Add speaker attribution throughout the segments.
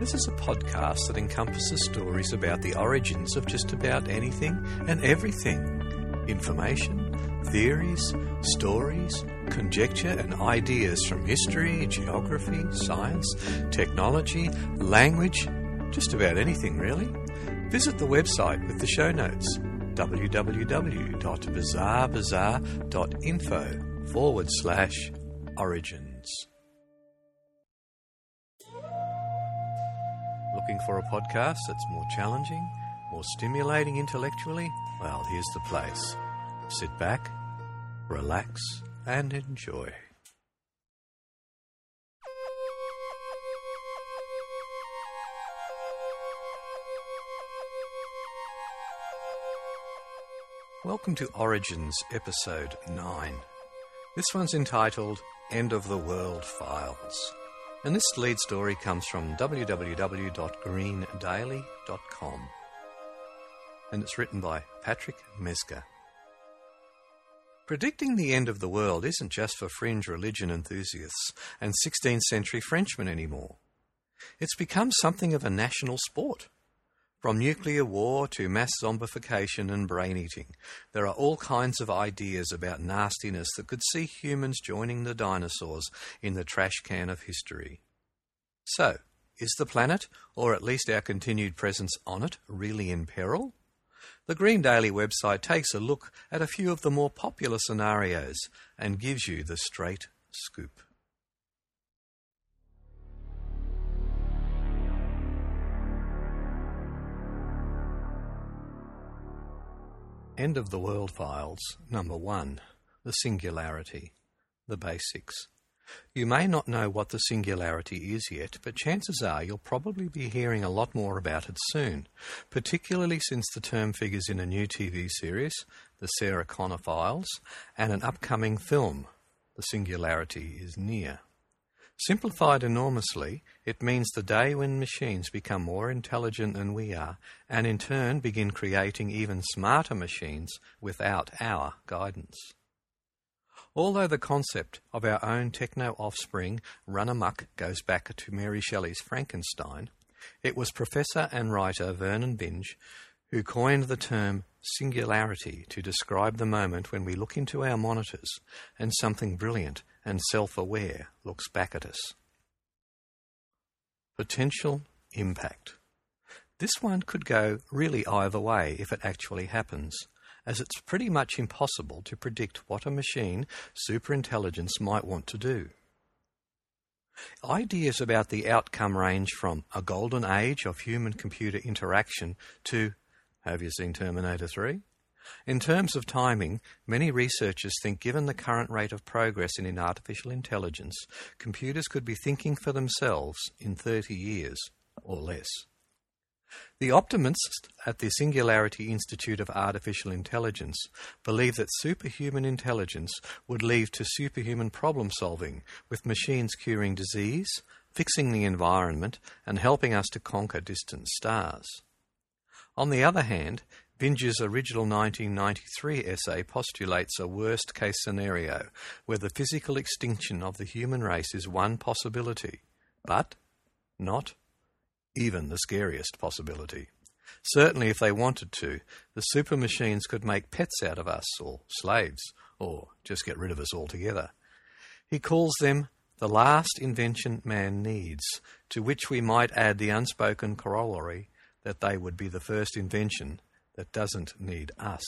Speaker 1: This is a podcast that encompasses stories about the origins of just about anything and everything information, theories, stories, conjecture, and ideas from history, geography, science, technology, language, just about anything really. Visit the website with the show notes www.bizarrebazaar.info forward slash origins. Looking for a podcast that's more challenging, more stimulating intellectually? Well, here's the place. Sit back, relax, and enjoy. Welcome to Origins Episode 9. This one's entitled End of the World Files. And this lead story comes from www.greendaily.com. And it's written by Patrick Mesker. Predicting the end of the world isn't just for fringe religion enthusiasts and 16th century Frenchmen anymore. It's become something of a national sport. From nuclear war to mass zombification and brain eating, there are all kinds of ideas about nastiness that could see humans joining the dinosaurs in the trash can of history. So, is the planet, or at least our continued presence on it, really in peril? The Green Daily website takes a look at a few of the more popular scenarios and gives you the straight scoop. End of the World Files, number one The Singularity, the basics. You may not know what the singularity is yet, but chances are you'll probably be hearing a lot more about it soon, particularly since the term figures in a new TV series, The Sarah Connor Files, and an upcoming film, The Singularity is Near. Simplified enormously, it means the day when machines become more intelligent than we are, and in turn begin creating even smarter machines without our guidance. Although the concept of our own techno offspring run amok goes back to Mary Shelley's Frankenstein, it was professor and writer Vernon Vinge who coined the term singularity to describe the moment when we look into our monitors and something brilliant and self aware looks back at us. Potential impact. This one could go really either way if it actually happens, as it's pretty much impossible to predict what a machine, superintelligence, might want to do. Ideas about the outcome range from a golden age of human computer interaction to have you seen Terminator 3? In terms of timing, many researchers think given the current rate of progress in artificial intelligence, computers could be thinking for themselves in 30 years or less. The optimists at the Singularity Institute of Artificial Intelligence believe that superhuman intelligence would lead to superhuman problem solving, with machines curing disease, fixing the environment, and helping us to conquer distant stars. On the other hand, Vinge's original 1993 essay postulates a worst case scenario where the physical extinction of the human race is one possibility, but not even the scariest possibility. Certainly, if they wanted to, the super machines could make pets out of us, or slaves, or just get rid of us altogether. He calls them the last invention man needs, to which we might add the unspoken corollary that they would be the first invention that doesn't need us.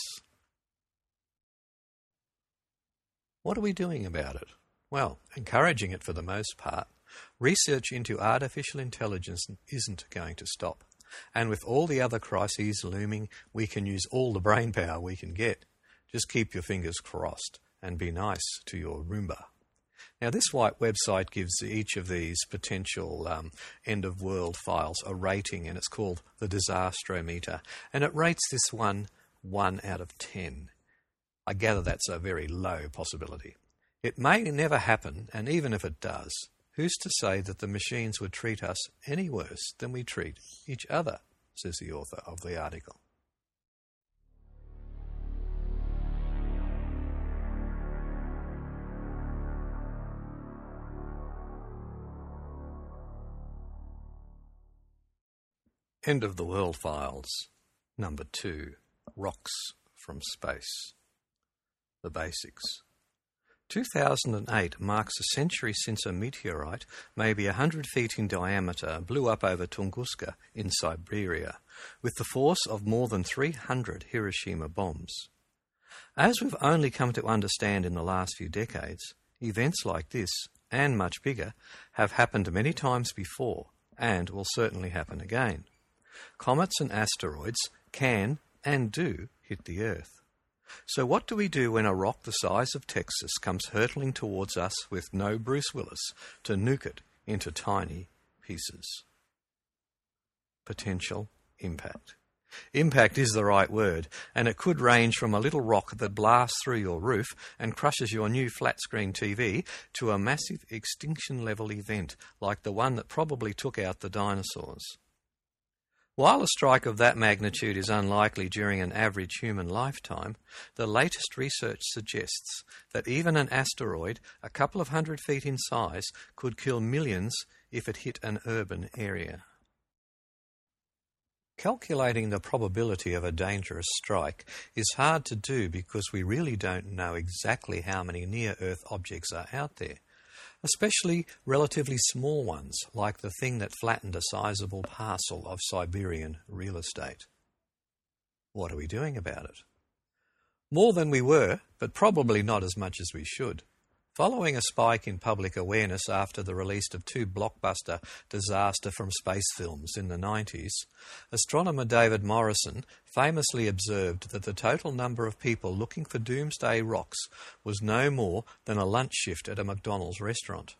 Speaker 1: What are we doing about it? Well, encouraging it for the most part. Research into artificial intelligence isn't going to stop. And with all the other crises looming, we can use all the brain power we can get. Just keep your fingers crossed and be nice to your Roomba. Now, this white website gives each of these potential um, end of world files a rating, and it's called the Disastrometer. And it rates this one 1 out of 10. I gather that's a very low possibility. It may never happen, and even if it does, who's to say that the machines would treat us any worse than we treat each other, says the author of the article. End of the World Files, number two Rocks from Space. The Basics. 2008 marks a century since a meteorite, maybe 100 feet in diameter, blew up over Tunguska in Siberia, with the force of more than 300 Hiroshima bombs. As we've only come to understand in the last few decades, events like this, and much bigger, have happened many times before, and will certainly happen again. Comets and asteroids can and do hit the Earth. So, what do we do when a rock the size of Texas comes hurtling towards us with no Bruce Willis to nuke it into tiny pieces? Potential impact. Impact is the right word, and it could range from a little rock that blasts through your roof and crushes your new flat screen TV to a massive extinction level event like the one that probably took out the dinosaurs. While a strike of that magnitude is unlikely during an average human lifetime, the latest research suggests that even an asteroid a couple of hundred feet in size could kill millions if it hit an urban area. Calculating the probability of a dangerous strike is hard to do because we really don't know exactly how many near Earth objects are out there especially relatively small ones, like the thing that flattened a sizable parcel of Siberian real estate. What are we doing about it? More than we were, but probably not as much as we should. Following a spike in public awareness after the release of two blockbuster disaster from space films in the 90s, astronomer David Morrison famously observed that the total number of people looking for doomsday rocks was no more than a lunch shift at a McDonald's restaurant.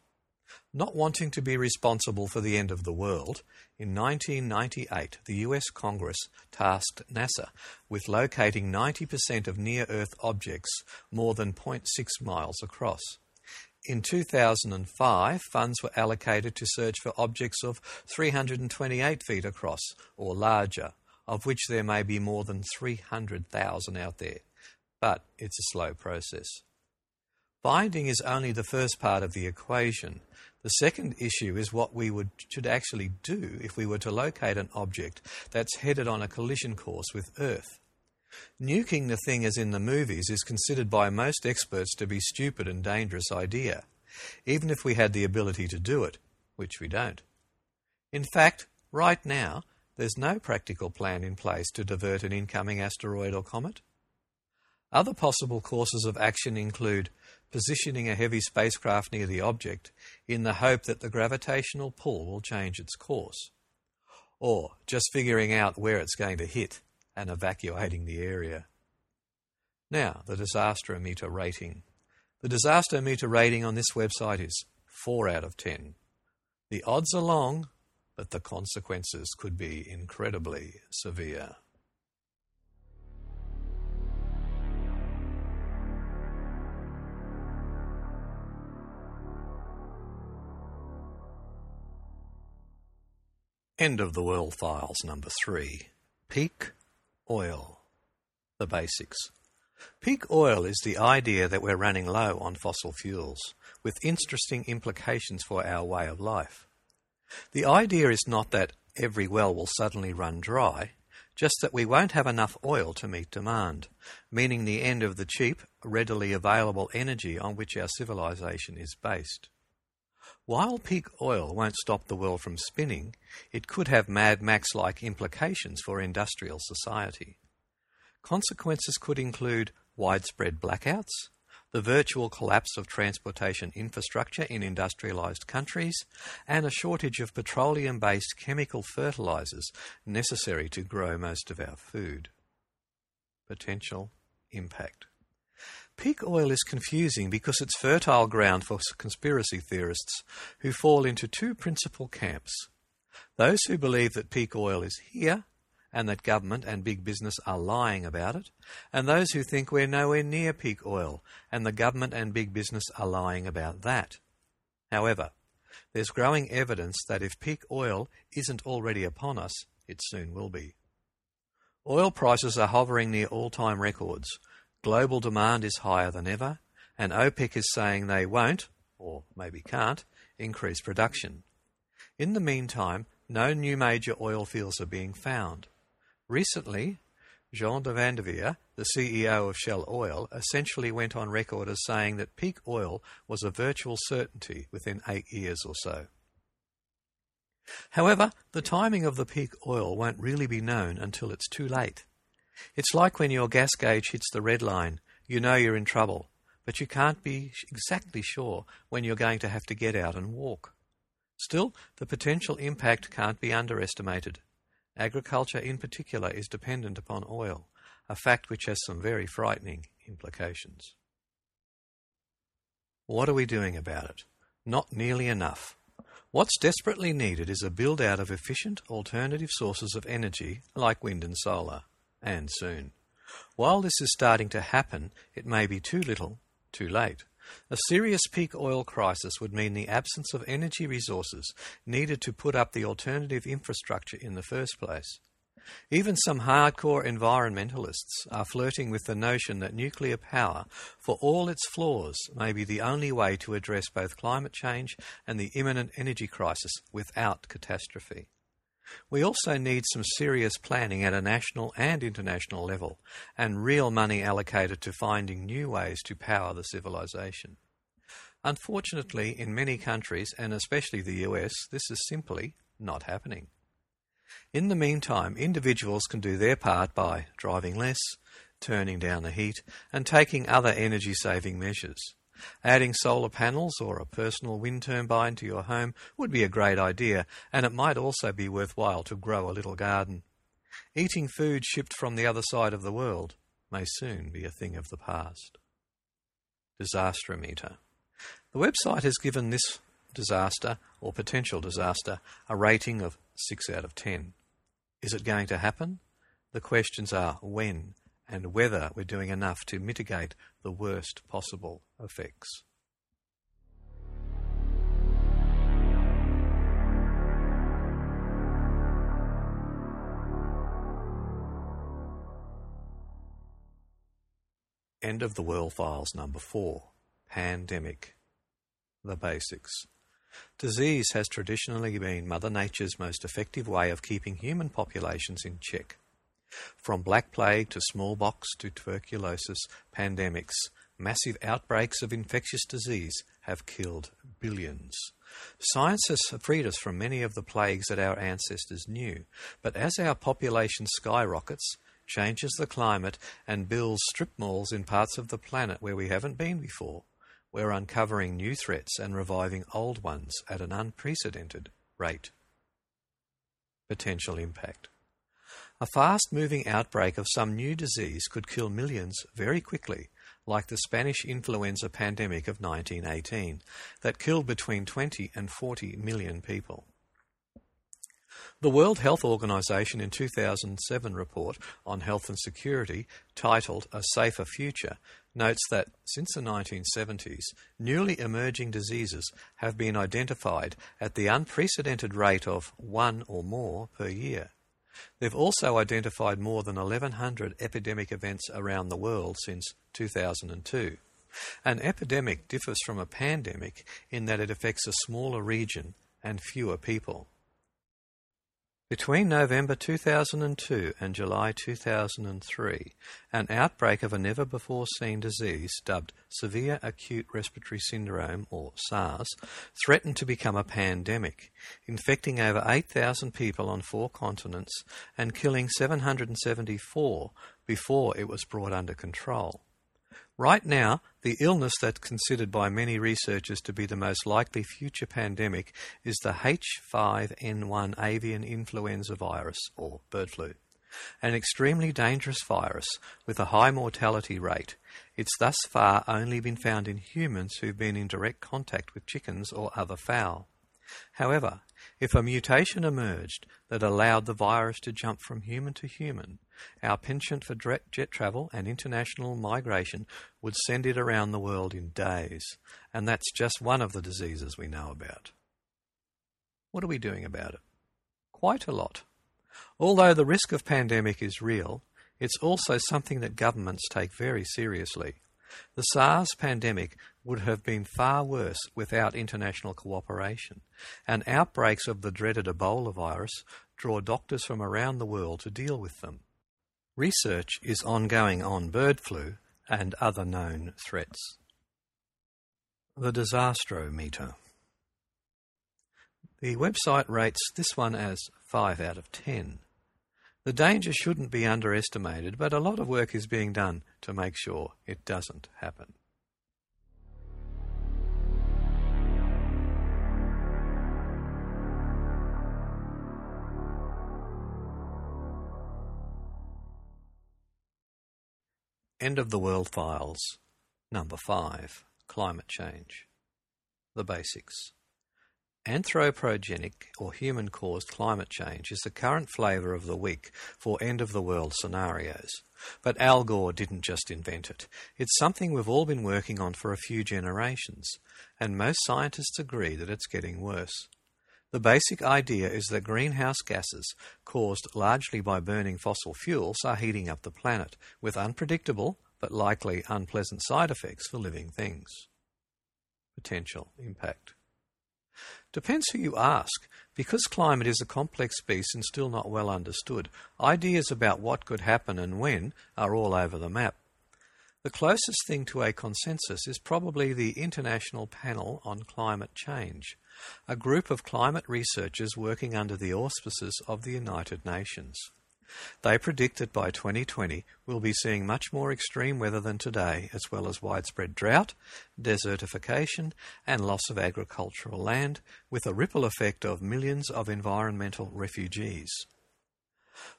Speaker 1: Not wanting to be responsible for the end of the world, in 1998 the US Congress tasked NASA with locating 90% of near Earth objects more than 0.6 miles across. In 2005, funds were allocated to search for objects of 328 feet across or larger, of which there may be more than 300,000 out there. But it's a slow process. Finding is only the first part of the equation. The second issue is what we would, should actually do if we were to locate an object that's headed on a collision course with Earth. Nuking the thing as in the movies is considered by most experts to be stupid and dangerous idea, even if we had the ability to do it, which we don't. In fact, right now, there's no practical plan in place to divert an incoming asteroid or comet. Other possible courses of action include positioning a heavy spacecraft near the object in the hope that the gravitational pull will change its course, or just figuring out where it's going to hit and evacuating the area. Now, the disaster meter rating. The disaster meter rating on this website is 4 out of 10. The odds are long, but the consequences could be incredibly severe. End of the World Files number 3. Peak Oil. The basics. Peak oil is the idea that we're running low on fossil fuels, with interesting implications for our way of life. The idea is not that every well will suddenly run dry, just that we won't have enough oil to meet demand, meaning the end of the cheap, readily available energy on which our civilization is based. While peak oil won't stop the world from spinning, it could have Mad Max like implications for industrial society. Consequences could include widespread blackouts, the virtual collapse of transportation infrastructure in industrialized countries, and a shortage of petroleum based chemical fertilizers necessary to grow most of our food. Potential impact. Peak oil is confusing because it's fertile ground for conspiracy theorists who fall into two principal camps. Those who believe that peak oil is here and that government and big business are lying about it, and those who think we're nowhere near peak oil and the government and big business are lying about that. However, there's growing evidence that if peak oil isn't already upon us, it soon will be. Oil prices are hovering near all time records. Global demand is higher than ever, and OPEC is saying they won't, or maybe can't, increase production. In the meantime, no new major oil fields are being found. Recently, Jeroen van der Veer, the CEO of Shell Oil, essentially went on record as saying that peak oil was a virtual certainty within eight years or so. However, the timing of the peak oil won't really be known until it's too late. It's like when your gas gauge hits the red line, you know you're in trouble, but you can't be exactly sure when you're going to have to get out and walk. Still, the potential impact can't be underestimated. Agriculture in particular is dependent upon oil, a fact which has some very frightening implications. What are we doing about it? Not nearly enough. What's desperately needed is a build out of efficient alternative sources of energy like wind and solar, and soon. While this is starting to happen, it may be too little, too late. A serious peak oil crisis would mean the absence of energy resources needed to put up the alternative infrastructure in the first place. Even some hardcore environmentalists are flirting with the notion that nuclear power, for all its flaws, may be the only way to address both climate change and the imminent energy crisis without catastrophe. We also need some serious planning at a national and international level, and real money allocated to finding new ways to power the civilization. Unfortunately, in many countries, and especially the US, this is simply not happening. In the meantime, individuals can do their part by driving less, turning down the heat, and taking other energy saving measures. Adding solar panels or a personal wind turbine to your home would be a great idea, and it might also be worthwhile to grow a little garden. Eating food shipped from the other side of the world may soon be a thing of the past. Disastrometer. The website has given this disaster or potential disaster a rating of 6 out of 10. Is it going to happen? The questions are when and whether we're doing enough to mitigate the worst possible effects. End of the World Files number 4 Pandemic. The Basics. Disease has traditionally been Mother Nature's most effective way of keeping human populations in check. From Black Plague to smallpox to tuberculosis pandemics, massive outbreaks of infectious disease have killed billions. Science has freed us from many of the plagues that our ancestors knew, but as our population skyrockets, changes the climate, and builds strip malls in parts of the planet where we haven't been before, we're uncovering new threats and reviving old ones at an unprecedented rate. Potential impact. A fast moving outbreak of some new disease could kill millions very quickly, like the Spanish influenza pandemic of 1918, that killed between 20 and 40 million people. The World Health Organization in 2007 report on health and security, titled A Safer Future, notes that since the 1970s, newly emerging diseases have been identified at the unprecedented rate of one or more per year. They've also identified more than 1,100 epidemic events around the world since 2002. An epidemic differs from a pandemic in that it affects a smaller region and fewer people. Between November 2002 and July 2003, an outbreak of a never before seen disease dubbed Severe Acute Respiratory Syndrome, or SARS, threatened to become a pandemic, infecting over 8,000 people on four continents and killing 774 before it was brought under control. Right now, the illness that's considered by many researchers to be the most likely future pandemic is the H5N1 avian influenza virus, or bird flu. An extremely dangerous virus with a high mortality rate. It's thus far only been found in humans who've been in direct contact with chickens or other fowl. However, if a mutation emerged that allowed the virus to jump from human to human, our penchant for jet travel and international migration would send it around the world in days, and that's just one of the diseases we know about. What are we doing about it? Quite a lot. Although the risk of pandemic is real, it's also something that governments take very seriously. The SARS pandemic would have been far worse without international cooperation, and outbreaks of the dreaded Ebola virus draw doctors from around the world to deal with them. Research is ongoing on bird flu and other known threats. The Disastrometer. The website rates this one as 5 out of 10. The danger shouldn't be underestimated, but a lot of work is being done to make sure it doesn't happen. End of the World Files. Number 5. Climate Change. The Basics. Anthropogenic or human caused climate change is the current flavour of the week for end of the world scenarios. But Al Gore didn't just invent it. It's something we've all been working on for a few generations, and most scientists agree that it's getting worse. The basic idea is that greenhouse gases, caused largely by burning fossil fuels, are heating up the planet, with unpredictable but likely unpleasant side effects for living things. Potential impact. Depends who you ask. Because climate is a complex beast and still not well understood, ideas about what could happen and when are all over the map. The closest thing to a consensus is probably the International Panel on Climate Change, a group of climate researchers working under the auspices of the United Nations. They predict that by 2020 we'll be seeing much more extreme weather than today, as well as widespread drought, desertification, and loss of agricultural land, with a ripple effect of millions of environmental refugees.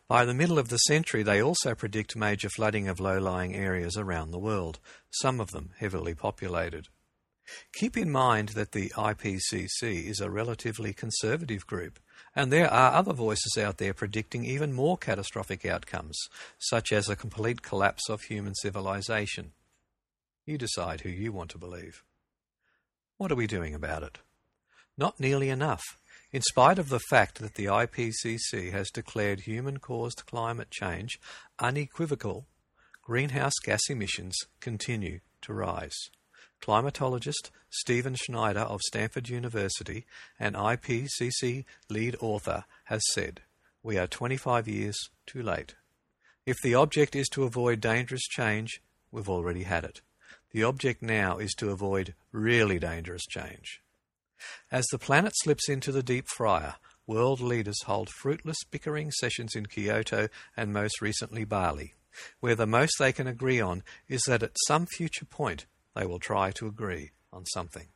Speaker 1: By the middle of the century, they also predict major flooding of low lying areas around the world, some of them heavily populated. Keep in mind that the IPCC is a relatively conservative group and there are other voices out there predicting even more catastrophic outcomes, such as a complete collapse of human civilization. You decide who you want to believe. What are we doing about it? Not nearly enough. In spite of the fact that the IPCC has declared human caused climate change unequivocal, greenhouse gas emissions continue to rise. Climatologist Stephen Schneider of Stanford University and IPCC lead author has said, We are 25 years too late. If the object is to avoid dangerous change, we've already had it. The object now is to avoid really dangerous change. As the planet slips into the deep fryer, world leaders hold fruitless bickering sessions in Kyoto and most recently Bali, where the most they can agree on is that at some future point they will try to agree on something.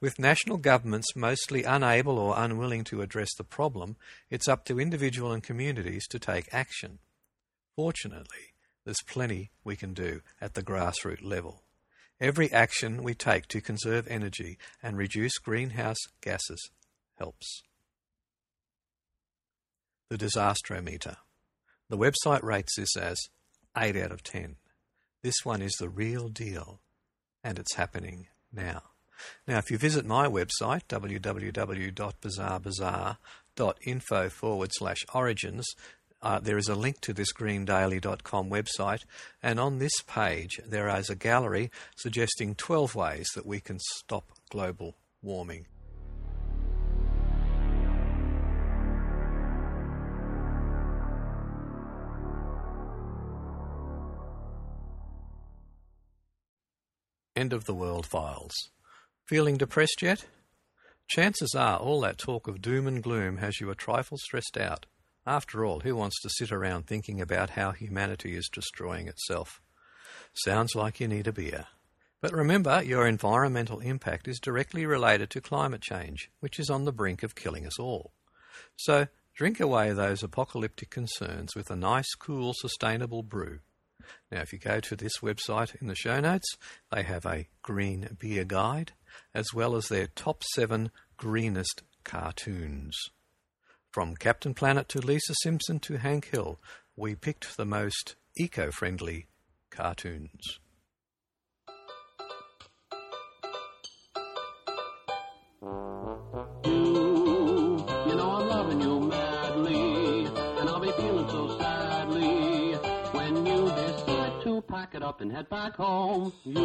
Speaker 1: With national governments mostly unable or unwilling to address the problem, it's up to individual and communities to take action. Fortunately, there's plenty we can do at the grassroots level. Every action we take to conserve energy and reduce greenhouse gases helps. The Disastrometer. The website rates this as 8 out of 10. This one is the real deal and it's happening now. Now, if you visit my website, www.bazaarbazaar.info forward slash origins, uh, there is a link to this greendaily.com website, and on this page there is a gallery suggesting 12 ways that we can stop global warming. End of the World Files. Feeling depressed yet? Chances are all that talk of doom and gloom has you a trifle stressed out. After all, who wants to sit around thinking about how humanity is destroying itself? Sounds like you need a beer. But remember, your environmental impact is directly related to climate change, which is on the brink of killing us all. So drink away those apocalyptic concerns with a nice, cool, sustainable brew. Now, if you go to this website in the show notes, they have a green beer guide as well as their top seven greenest cartoons. From Captain Planet to Lisa Simpson to Hank Hill, we picked the most eco friendly cartoons.
Speaker 2: Pack it up and head back home. You,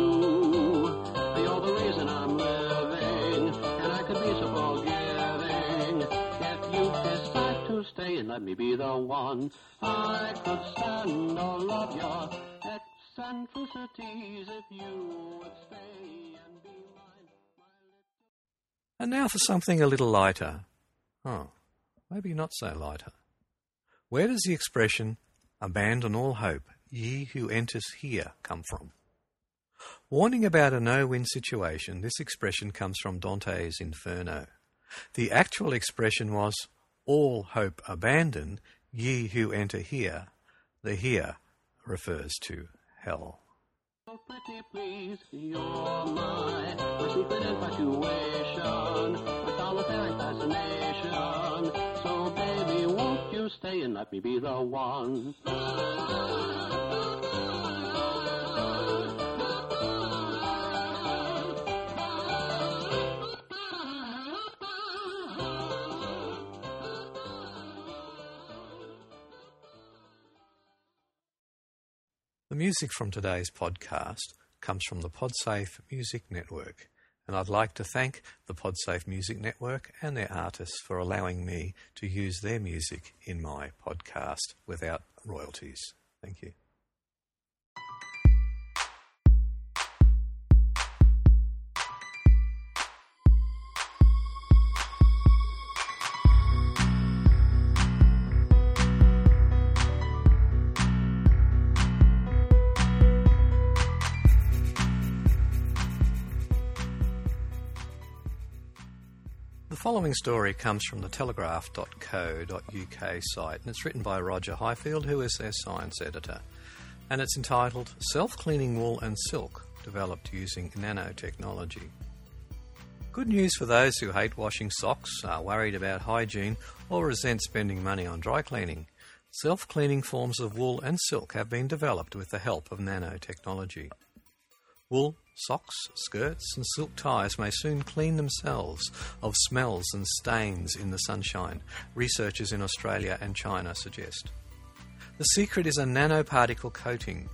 Speaker 2: you're the reason I'm living, and I could be so forgiving if you decide to stay and let me be the one. I could stand all of your eccentricities if you would stay and
Speaker 1: now for something a little lighter. Oh, maybe not so lighter. Where does the expression, abandon all hope, ye who enters here, come from? Warning about a no win situation, this expression comes from Dante's Inferno. The actual expression was, all hope abandon, ye who enter here. The here refers to hell.
Speaker 2: So pretty please, you're my infatuation, solitary fascination. Stay and let me be the one?
Speaker 1: The music from today's podcast comes from the Podsafe Music Network, and I'd like to thank the Podsafe Music Network and their artists for allowing me to use their music in my podcast without royalties. Thank you. Following story comes from the telegraph.co.uk site and it's written by Roger Highfield, who is their science editor. And it's entitled Self Cleaning Wool and Silk Developed Using Nanotechnology. Good news for those who hate washing socks, are worried about hygiene, or resent spending money on dry cleaning. Self cleaning forms of wool and silk have been developed with the help of nanotechnology. Wool, socks, skirts, and silk ties may soon clean themselves of smells and stains in the sunshine, researchers in Australia and China suggest. The secret is a nanoparticle coating,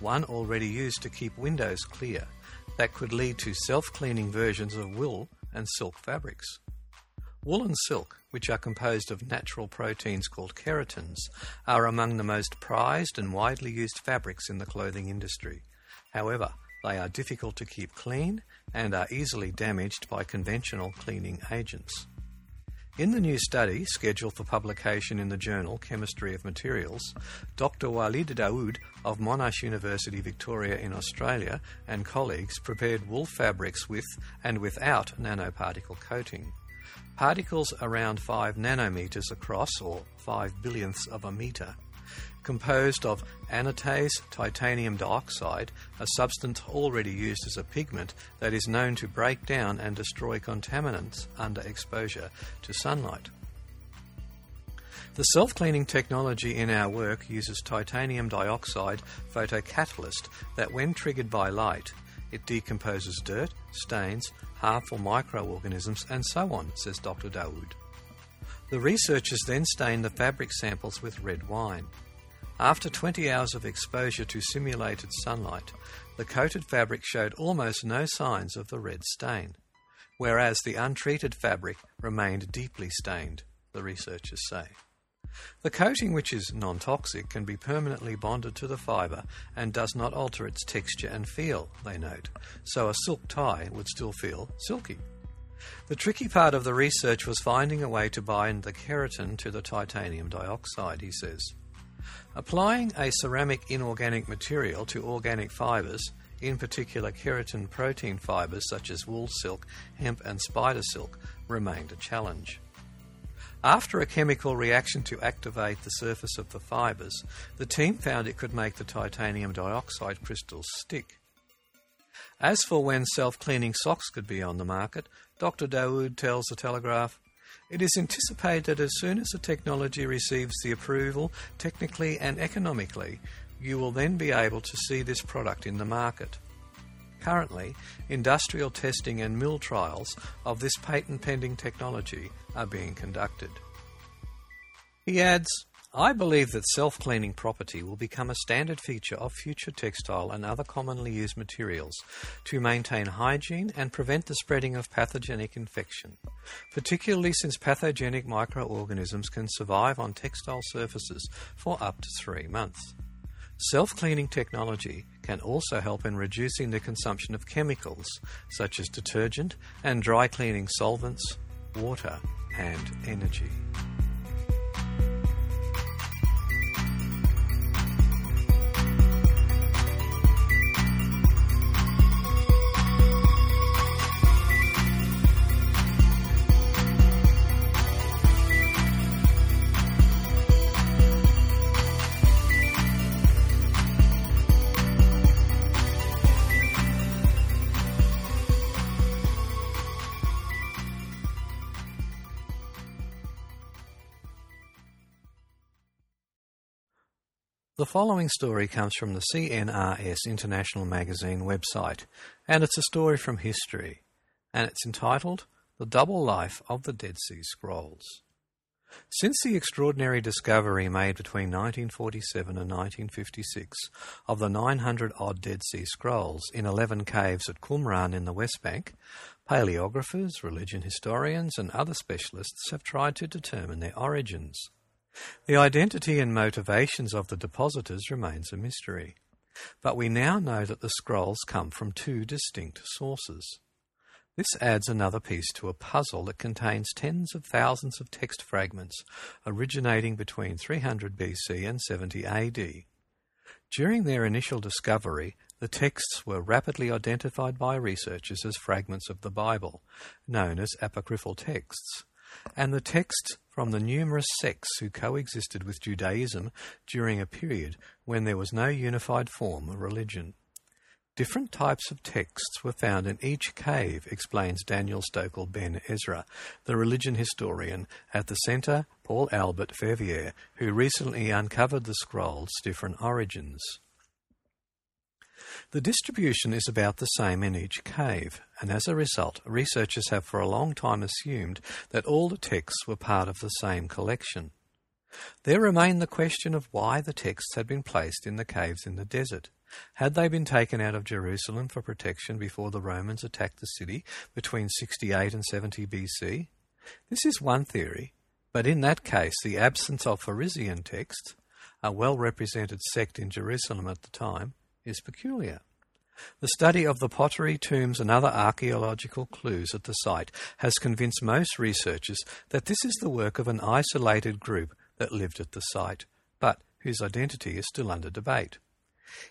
Speaker 1: one already used to keep windows clear, that could lead to self cleaning versions of wool and silk fabrics. Wool and silk, which are composed of natural proteins called keratins, are among the most prized and widely used fabrics in the clothing industry. However, they are difficult to keep clean and are easily damaged by conventional cleaning agents. In the new study, scheduled for publication in the journal Chemistry of Materials, Dr. Walid Daoud of Monash University, Victoria, in Australia, and colleagues prepared wool fabrics with and without nanoparticle coating. Particles around 5 nanometers across, or 5 billionths of a meter, composed of anatase titanium dioxide, a substance already used as a pigment that is known to break down and destroy contaminants under exposure to sunlight. The self cleaning technology in our work uses titanium dioxide photocatalyst that, when triggered by light, it decomposes dirt, stains, harmful microorganisms, and so on, says Dr. Daoud. The researchers then stain the fabric samples with red wine. After 20 hours of exposure to simulated sunlight, the coated fabric showed almost no signs of the red stain, whereas the untreated fabric remained deeply stained, the researchers say. The coating, which is non toxic, can be permanently bonded to the fibre and does not alter its texture and feel, they note, so a silk tie would still feel silky. The tricky part of the research was finding a way to bind the keratin to the titanium dioxide, he says. Applying a ceramic inorganic material to organic fibres, in particular keratin protein fibres such as wool silk, hemp, and spider silk, remained a challenge. After a chemical reaction to activate the surface of the fibres, the team found it could make the titanium dioxide crystals stick. As for when self cleaning socks could be on the market, Dr. Daoud tells the Telegraph it is anticipated that as soon as the technology receives the approval, technically and economically, you will then be able to see this product in the market. Currently, industrial testing and mill trials of this patent pending technology are being conducted. He adds, I believe that self cleaning property will become a standard feature of future textile and other commonly used materials to maintain hygiene and prevent the spreading of pathogenic infection, particularly since pathogenic microorganisms can survive on textile surfaces for up to three months. Self cleaning technology can also help in reducing the consumption of chemicals such as detergent and dry cleaning solvents, water, and energy. The following story comes from the CNRS International Magazine website, and it's a story from history, and it's entitled The Double Life of the Dead Sea Scrolls. Since the extraordinary discovery made between 1947 and 1956 of the 900 odd Dead Sea Scrolls in 11 caves at Qumran in the West Bank, paleographers, religion historians, and other specialists have tried to determine their origins. The identity and motivations of the depositors remains a mystery, but we now know that the scrolls come from two distinct sources. This adds another piece to a puzzle that contains tens of thousands of text fragments originating between 300 BC and 70 AD. During their initial discovery, the texts were rapidly identified by researchers as fragments of the Bible, known as apocryphal texts, and the texts from the numerous sects who coexisted with Judaism during a period when there was no unified form of religion. Different types of texts were found in each cave, explains Daniel Stökl Ben Ezra, the religion historian at the Centre Paul Albert Février, who recently uncovered the scroll's different origins. The distribution is about the same in each cave, and as a result, researchers have for a long time assumed that all the texts were part of the same collection. There remained the question of why the texts had been placed in the caves in the desert. Had they been taken out of Jerusalem for protection before the Romans attacked the city between 68 and 70 BC? This is one theory, but in that case, the absence of Pharisaic texts, a well represented sect in Jerusalem at the time, is peculiar. The study of the pottery, tombs, and other archaeological clues at the site has convinced most researchers that this is the work of an isolated group that lived at the site, but whose identity is still under debate.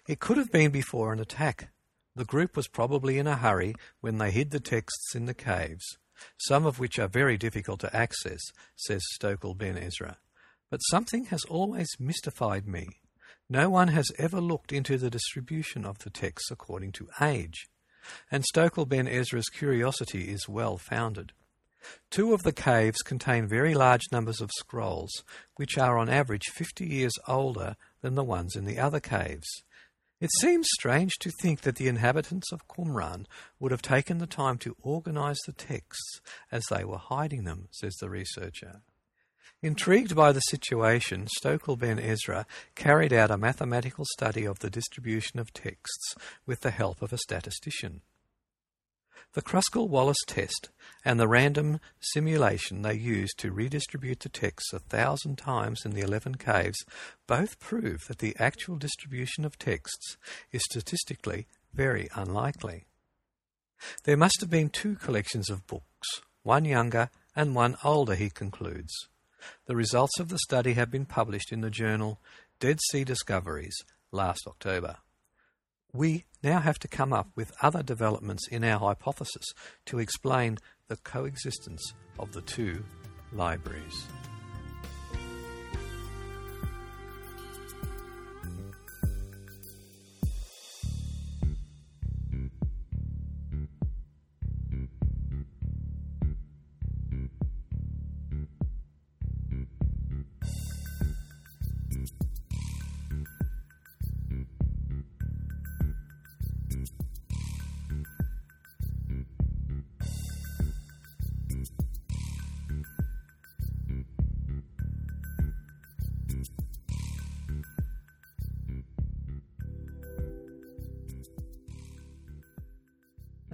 Speaker 1: It could have been before an attack. The group was probably in a hurry when they hid the texts in the caves, some of which are very difficult to access, says Stökl Ben Ezra. But something has always mystified me. No one has ever looked into the distribution of the texts according to age, and Stökl Ben Ezra's curiosity is well founded. Two of the caves contain very large numbers of scrolls, which are on average 50 years older than the ones in the other caves. It seems strange to think that the inhabitants of Qumran would have taken the time to organize the texts as they were hiding them, says the researcher. Intrigued by the situation, Stökl Ben Ezra carried out a mathematical study of the distribution of texts with the help of a statistician. The Kruskal Wallis test and the random simulation they used to redistribute the texts a thousand times in the eleven caves both prove that the actual distribution of texts is statistically very unlikely. There must have been two collections of books, one younger and one older, he concludes. The results of the study have been published in the journal Dead Sea Discoveries last October. We now have to come up with other developments in our hypothesis to explain the coexistence of the two libraries.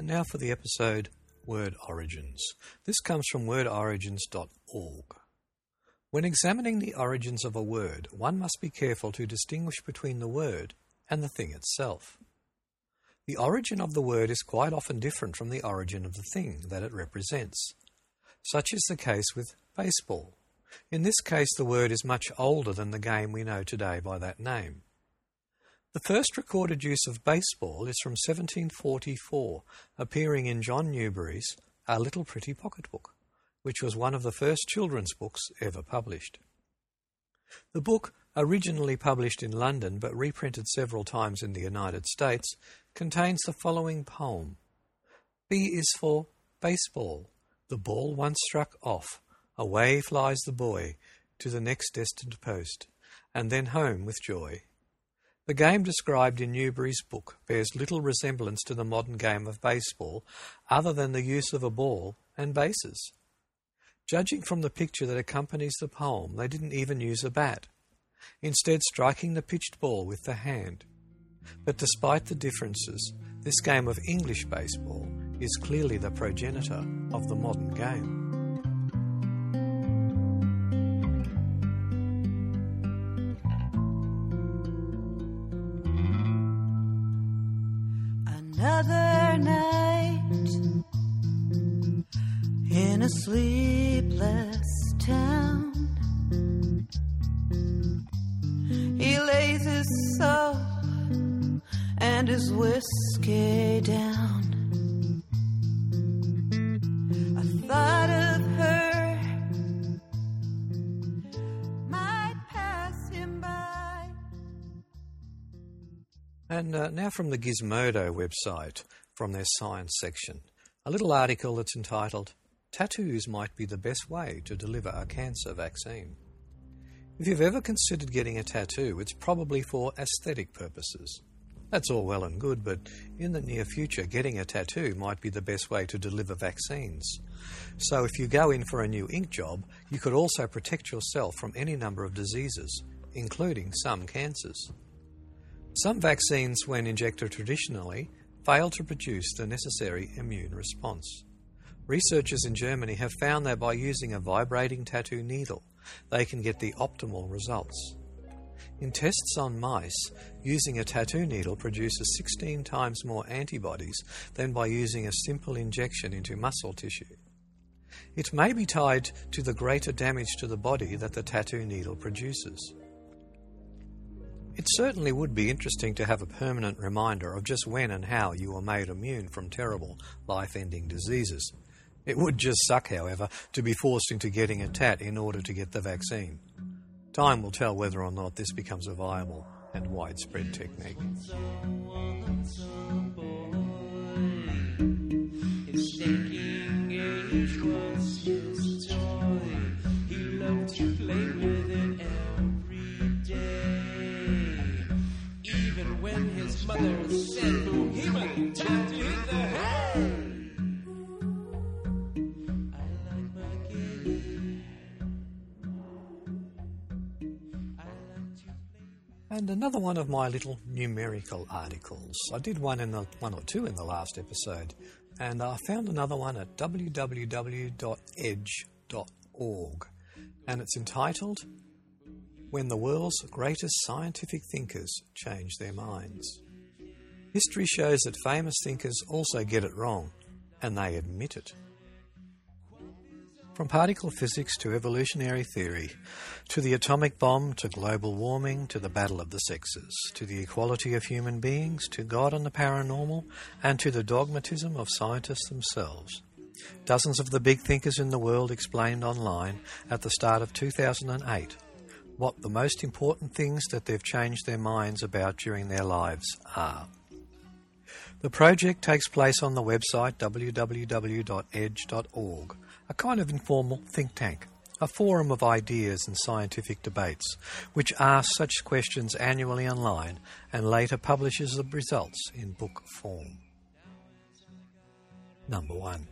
Speaker 1: And now for the episode Word Origins. This comes from wordorigins.org. When examining the origins of a word, one must be careful to distinguish between the word and the thing itself. The origin of the word is quite often different from the origin of the thing that it represents. Such is the case with baseball. In this case, the word is much older than the game we know today by that name. The first recorded use of baseball is from 1744, appearing in John Newbery's A Little Pretty Pocket Book, which was one of the first children's books ever published. The book, originally published in London but reprinted several times in the United States, contains the following poem B is for baseball. The ball once struck off, away flies the boy to the next destined post, and then home with joy. The game described in Newbery's book bears little resemblance to the modern game of baseball other than the use of a ball and bases. Judging from the picture that accompanies the poem, they didn't even use a bat, instead, striking the pitched ball with the hand. But despite the differences, this game of English baseball is clearly the progenitor of the modern game.
Speaker 3: Another night in a sleepless town. He lays his soul and his whiskey down.
Speaker 1: Uh, now from the Gizmodo website, from their science section, a little article that's entitled Tattoos Might Be the Best Way to Deliver a Cancer Vaccine. If you've ever considered getting a tattoo, it's probably for aesthetic purposes. That's all well and good, but in the near future, getting a tattoo might be the best way to deliver vaccines. So if you go in for a new ink job, you could also protect yourself from any number of diseases, including some cancers. Some vaccines, when injected traditionally, fail to produce the necessary immune response. Researchers in Germany have found that by using a vibrating tattoo needle, they can get the optimal results. In tests on mice, using a tattoo needle produces 16 times more antibodies than by using a simple injection into muscle tissue. It may be tied to the greater damage to the body that the tattoo needle produces. It certainly would be interesting to have a permanent reminder of just when and how you were made immune from terrible life ending diseases. It would just suck, however, to be forced into getting a tat in order to get the vaccine. Time will tell whether or not this becomes a viable and widespread technique.
Speaker 4: Thinking age was his toy. He loved to play with when his mother said went time to hit the hay.
Speaker 1: And another one of my little numerical articles. I did one in the one or two in the last episode, and I found another one at www.edge.org, and it's entitled "When the World's Greatest Scientific Thinkers Change Their Minds." History shows that famous thinkers also get it wrong, and they admit it. From particle physics to evolutionary theory, to the atomic bomb, to global warming, to the battle of the sexes, to the equality of human beings, to God and the paranormal, and to the dogmatism of scientists themselves. Dozens of the big thinkers in the world explained online at the start of 2008 what the most important things that they've changed their minds about during their lives are. The project takes place on the website www.edge.org, a kind of informal think tank, a forum of ideas and scientific debates, which asks such questions annually online and later publishes the results in book form. Number 1.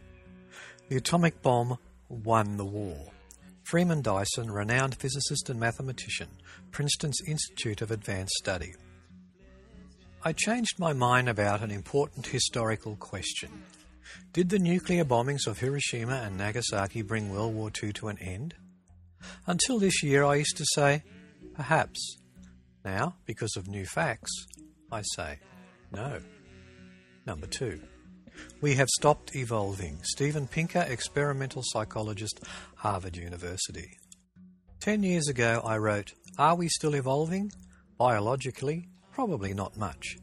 Speaker 1: The atomic bomb won the war. Freeman Dyson, renowned physicist and mathematician, Princeton's Institute of Advanced Study. I changed my mind about an important historical question. Did the nuclear bombings of Hiroshima and Nagasaki bring World War II to an end? Until this year, I used to say, perhaps. Now, because of new facts, I say, no. Number two. We have stopped evolving. Steven Pinker, experimental psychologist, Harvard University. Ten years ago, I wrote, Are we still evolving? Biologically, probably not much.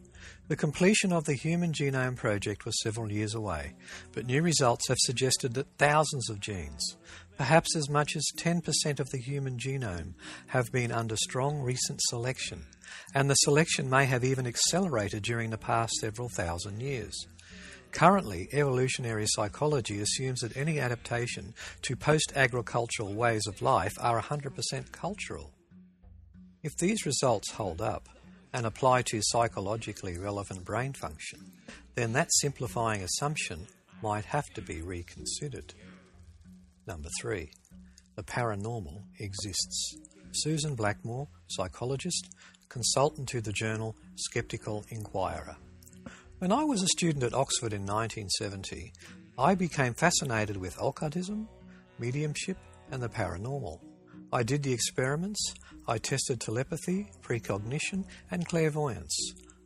Speaker 1: The completion of the Human Genome Project was several years away, but new results have suggested that thousands of genes, perhaps as much as 10% of the human genome, have been under strong recent selection, and the selection may have even accelerated during the past several thousand years. Currently, evolutionary psychology assumes that any adaptation to post agricultural ways of life are 100% cultural. If these results hold up, and apply to psychologically relevant brain function, then that simplifying assumption might have to be reconsidered. Number three, the paranormal exists. Susan Blackmore, psychologist, consultant to the journal Skeptical Inquirer. When I was a student at Oxford in 1970, I became fascinated with occultism, mediumship, and the paranormal. I did the experiments, I tested telepathy, precognition, and clairvoyance.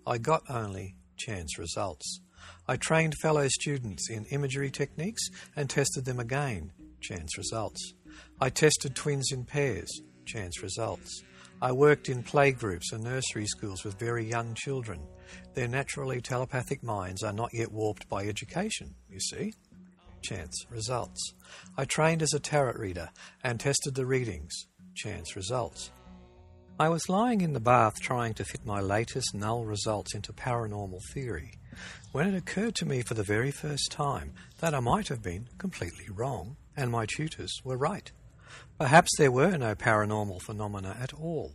Speaker 1: I got only chance results. I trained fellow students in imagery techniques and tested them again, chance results. I tested twins in pairs, chance results. I worked in playgroups and nursery schools with very young children. Their naturally telepathic minds are not yet warped by education, you see. Chance results. I trained as a tarot reader and tested the readings. Chance results. I was lying in the bath trying to fit my latest null results into paranormal theory when it occurred to me for the very first time that I might have been completely wrong and my tutors were right. Perhaps there were no paranormal phenomena at all.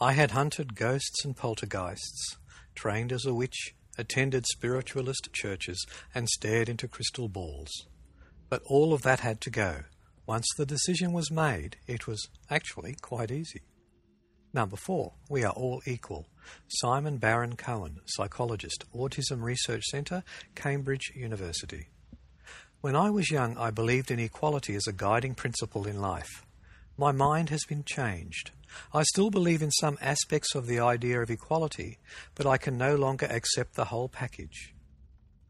Speaker 1: I had hunted ghosts and poltergeists, trained as a witch, attended spiritualist churches, and stared into crystal balls. But all of that had to go. Once the decision was made, it was actually quite easy. Number four, we are all equal. Simon Baron Cohen, psychologist, Autism Research Centre, Cambridge University. When I was young, I believed in equality as a guiding principle in life. My mind has been changed. I still believe in some aspects of the idea of equality, but I can no longer accept the whole package.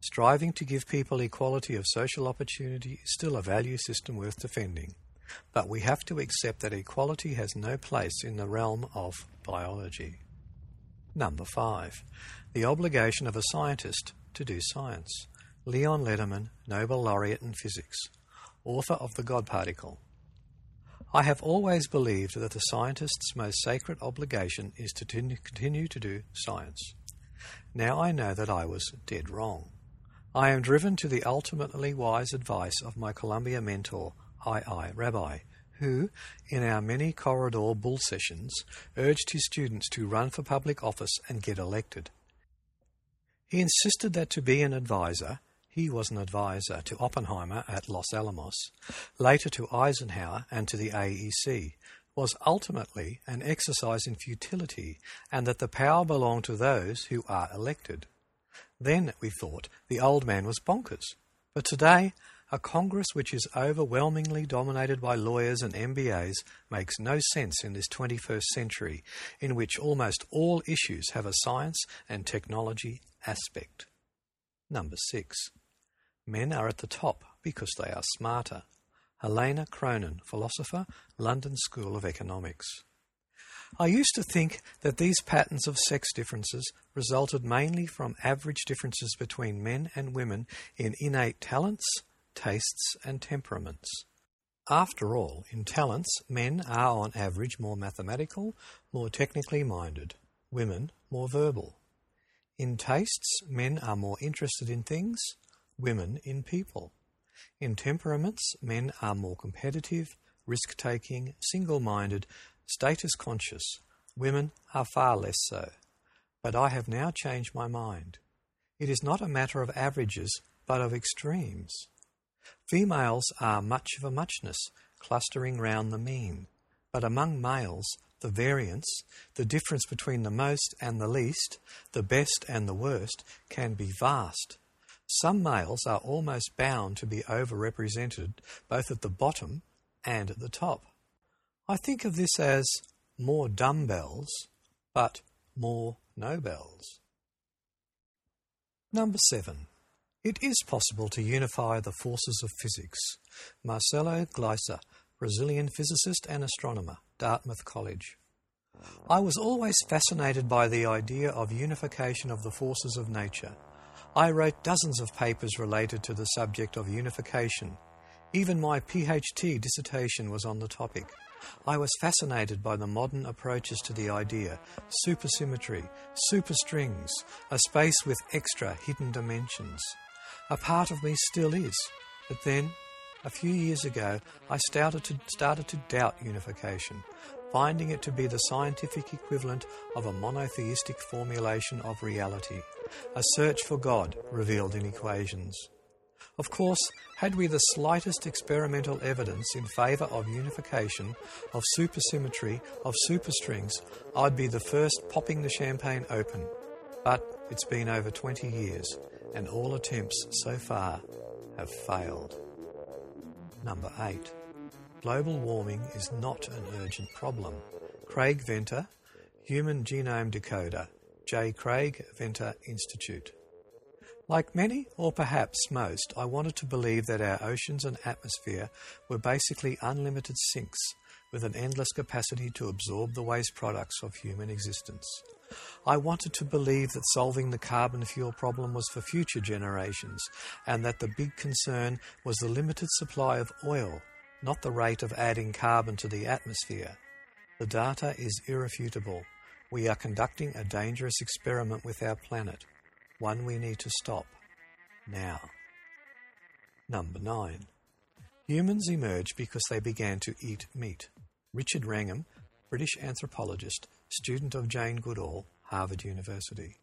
Speaker 1: Striving to give people equality of social opportunity is still a value system worth defending. But we have to accept that equality has no place in the realm of biology. Number five, the obligation of a scientist to do science. Leon Lederman, Nobel laureate in physics, author of The God Particle. I have always believed that the scientist's most sacred obligation is to continue to do science. Now I know that I was dead wrong. I am driven to the ultimately wise advice of my Columbia mentor, I. I. Rabi, who, in our many corridor bull sessions, urged his students to run for public office and get elected. He insisted that to be an advisor, he was an advisor to Oppenheimer at Los Alamos, later to Eisenhower and to the AEC, was ultimately an exercise in futility, and that the power belonged to those who are elected. Then, we thought, the old man was bonkers. But today, a Congress which is overwhelmingly dominated by lawyers and MBAs makes no sense in this 21st century, in which almost all issues have a science and technology aspect. Number six. Men are at the top because they are smarter. Helena Cronin, philosopher, London School of Economics. I used to think that these patterns of sex differences resulted mainly from average differences between men and women in innate talents, tastes, and temperaments. After all, in talents, men are on average more mathematical, more technically minded, women more verbal. In tastes, men are more interested in things, women in people. In temperaments, men are more competitive, risk taking, single minded, status conscious. Women are far less so. But I have now changed my mind. It is not a matter of averages, but of extremes. Females are much of a muchness, clustering round the mean. But among males, the variance, the difference between the most and the least, the best and the worst, can be vast. Some males are almost bound to be overrepresented both at the bottom and at the top. I think of this as more dumbbells, but more Nobels. Number seven. It is possible to unify the forces of physics. Marcelo Gleiser, Brazilian physicist and astronomer, Dartmouth College. I was always fascinated by the idea of unification of the forces of nature. I wrote dozens of papers related to the subject of unification. Even my PhD dissertation was on the topic. I was fascinated by the modern approaches to the idea supersymmetry, superstrings, a space with extra hidden dimensions. A part of me still is, but then, a few years ago, I started to, started to doubt unification, finding it to be the scientific equivalent of a monotheistic formulation of reality, a search for God revealed in equations. Of course, had we the slightest experimental evidence in favour of unification, of supersymmetry, of superstrings, I'd be the first popping the champagne open. But it's been over 20 years, and all attempts so far have failed. Number 8. Global warming is not an urgent problem. Craig Venter, Human Genome Decoder, J. Craig Venter Institute. Like many, or perhaps most, I wanted to believe that our oceans and atmosphere were basically unlimited sinks with an endless capacity to absorb the waste products of human existence. I wanted to believe that solving the carbon fuel problem was for future generations and that the big concern was the limited supply of oil, not the rate of adding carbon to the atmosphere. The data is irrefutable. We are conducting a dangerous experiment with our planet one we need to stop now. Number 9. Humans emerged because they began to eat meat. Richard Wrangham, British anthropologist, student of Jane Goodall, Harvard University.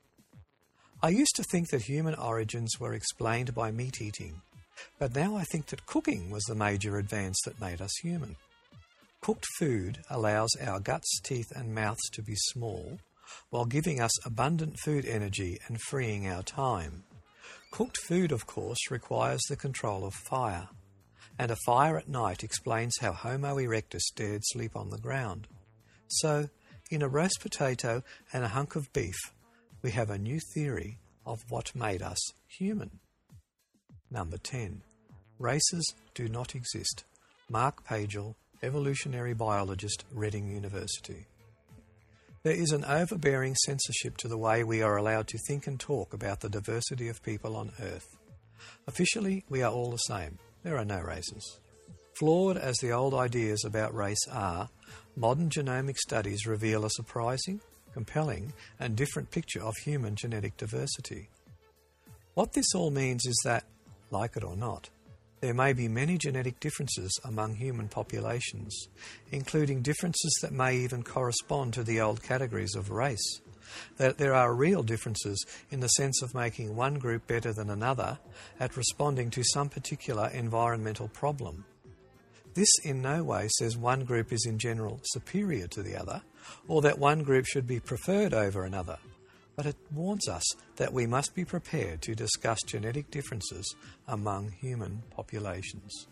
Speaker 1: I used to think that human origins were explained by meat eating, but now I think that cooking was the major advance that made us human. Cooked food allows our guts, teeth, and mouths to be small, while giving us abundant food energy and freeing our time. Cooked food, of course, requires the control of fire, and a fire at night explains how Homo erectus dared sleep on the ground. So, in a roast potato and a hunk of beef, we have a new theory of what made us human. Number 10. Races do not exist. Mark Pagel, evolutionary biologist, Reading University. There is an overbearing censorship to the way we are allowed to think and talk about the diversity of people on Earth. Officially, we are all the same. There are no races. Flawed as the old ideas about race are, modern genomic studies reveal a surprising, compelling, and different picture of human genetic diversity. What this all means is that, like it or not, there may be many genetic differences among human populations, including differences that may even correspond to the old categories of race. That there are real differences in the sense of making one group better than another at responding to some particular environmental problem. This in no way says one group is in general superior to the other, or that one group should be preferred over another but it warns us that we must be prepared to discuss genetic differences among human populations.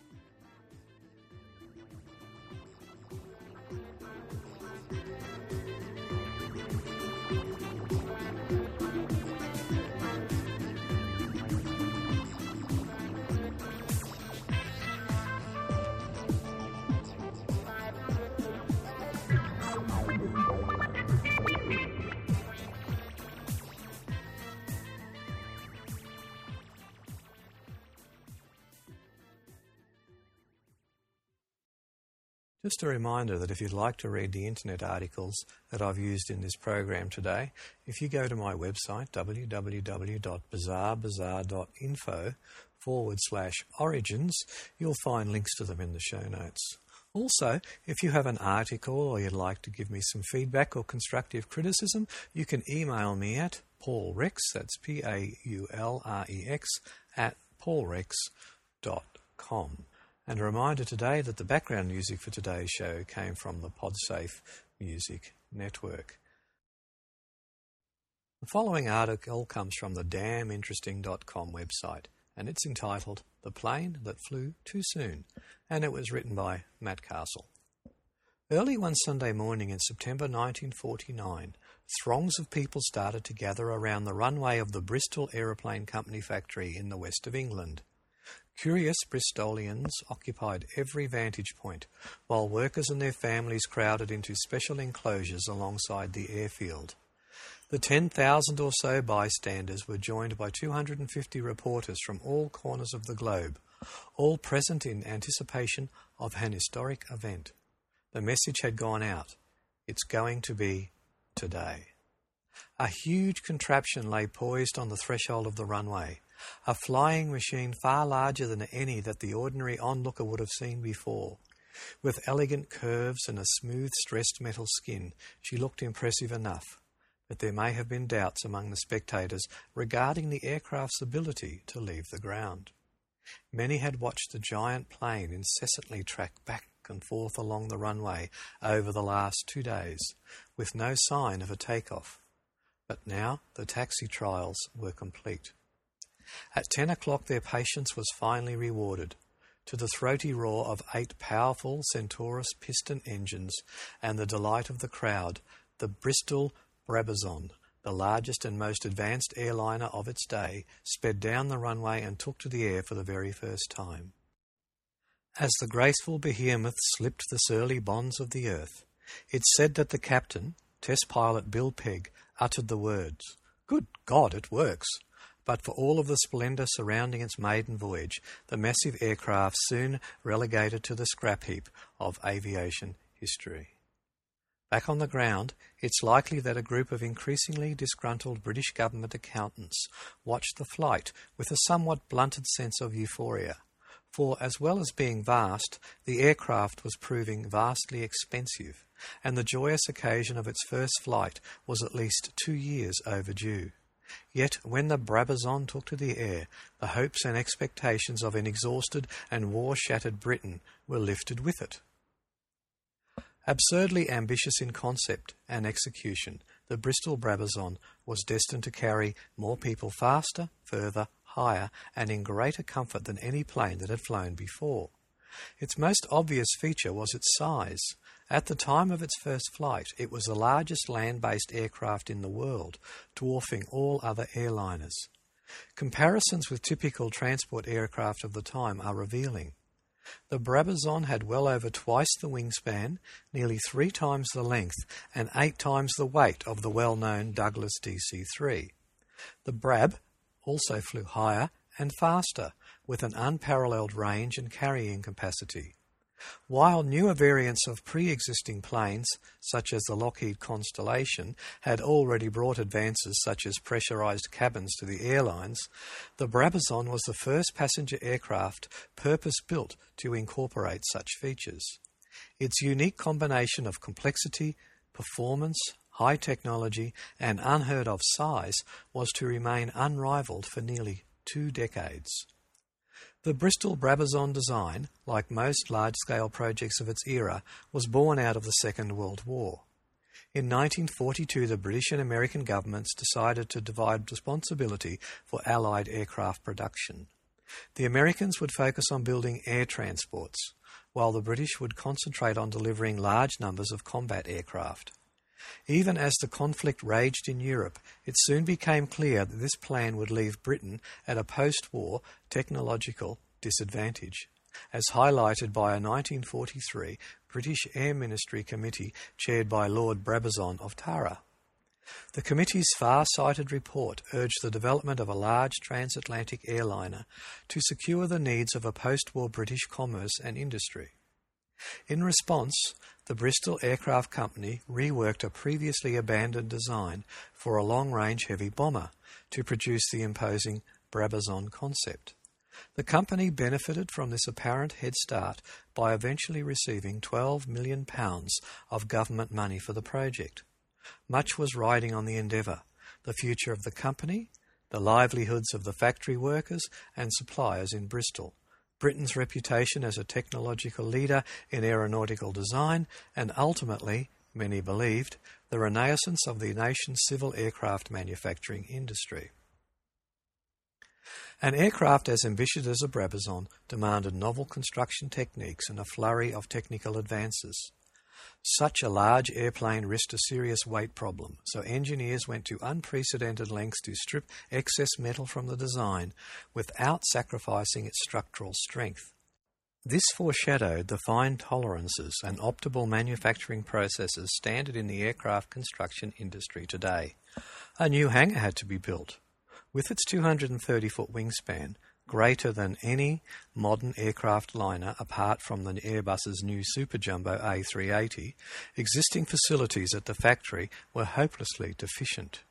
Speaker 1: Just a reminder that if you'd like to read the internet articles that I've used in this program today, if you go to my website www.bazaarbazaar.info forward slash origins, you'll find links to them in the show notes. Also, if you have an article or you'd like to give me some feedback or constructive criticism, you can email me at paulrex, that's P A U L R E X, at paulrex.com. And a reminder today that the background music for today's show came from the Podsafe Music Network. The following article comes from the damninteresting.com website, and it's entitled The Plane That Flew Too Soon, and it was written by Matt Castle. Early one Sunday morning in September 1949, throngs of people started to gather around the runway of the Bristol Aeroplane Company factory in the west of England. Curious Bristolians occupied every vantage point, while workers and their families crowded into special enclosures alongside the airfield. The 10,000 or so bystanders were joined by 250 reporters from all corners of the globe, all present in anticipation of an historic event. The message had gone out. It's going to be today. A huge contraption lay poised on the threshold of the runway, a flying machine far larger than any that the ordinary onlooker would have seen before. With elegant curves and a smooth, stressed metal skin, she looked impressive enough, but there may have been doubts among the spectators regarding the aircraft's ability to leave the ground. Many had watched the giant plane incessantly track back and forth along the runway over the last two days, with no sign of a takeoff. But now the taxi trials were complete. At ten o'clock, their patience was finally rewarded. To the throaty roar of eight powerful Centaurus piston engines and the delight of the crowd, the Bristol Brabazon, the largest and most advanced airliner of its day, sped down the runway and took to the air for the very first time. As the graceful behemoth slipped the surly bonds of the earth, it said that the captain, test pilot Bill Pegg, uttered the words, Good God, it works! But for all of the splendour surrounding its maiden voyage, the massive aircraft soon relegated to the scrap heap of aviation history. Back on the ground, it's likely that a group of increasingly disgruntled British government accountants watched the flight with a somewhat blunted sense of euphoria. For, as well as being vast, the aircraft was proving vastly expensive, and the joyous occasion of its first flight was at least two years overdue. Yet when the Brabazon took to the air, the hopes and expectations of an exhausted and war shattered Britain were lifted with it. Absurdly ambitious in concept and execution, the Bristol Brabazon was destined to carry more people faster, further, higher, and in greater comfort than any plane that had flown before. Its most obvious feature was its size. At the time of its first flight, it was the largest land based aircraft in the world, dwarfing all other airliners. Comparisons with typical transport aircraft of the time are revealing. The Brabazon had well over twice the wingspan, nearly three times the length, and eight times the weight of the well known Douglas DC 3. The Brab also flew higher and faster, with an unparalleled range and carrying capacity. While newer variants of pre existing planes, such as the Lockheed Constellation, had already brought advances such as pressurized cabins to the airlines, the Brabazon was the first passenger aircraft purpose built to incorporate such features. Its unique combination of complexity, performance, high technology, and unheard of size was to remain unrivaled for nearly two decades. The Bristol Brabazon design, like most large scale projects of its era, was born out of the Second World War. In 1942, the British and American governments decided to divide responsibility for Allied aircraft production. The Americans would focus on building air transports, while the British would concentrate on delivering large numbers of combat aircraft. Even as the conflict raged in Europe, it soon became clear that this plan would leave Britain at a post war technological disadvantage, as highlighted by a 1943 British Air Ministry committee chaired by Lord Brabazon of Tara. The committee's far sighted report urged the development of a large transatlantic airliner to secure the needs of a post war British commerce and industry. In response, the Bristol Aircraft Company reworked a previously abandoned design for a long range heavy bomber to produce the imposing Brabazon concept. The company benefited from this apparent head start by eventually receiving £12 million of government money for the project. Much was riding on the endeavour the future of the company, the livelihoods of the factory workers and suppliers in Bristol, Britain's reputation as a technological leader in aeronautical design, and ultimately, many believed, the renaissance of the nation's civil aircraft manufacturing industry. An aircraft as ambitious as a Brabazon demanded novel construction techniques and a flurry of technical advances. Such a large airplane risked a serious weight problem, so engineers went to unprecedented lengths to strip excess metal from the design without sacrificing its structural strength. This foreshadowed the fine tolerances and optimal manufacturing processes standard in the aircraft construction industry today. A new hangar had to be built. With its 230 foot wingspan, greater than any modern aircraft liner apart from the Airbus's new Super Jumbo A380, existing facilities at the factory were hopelessly deficient.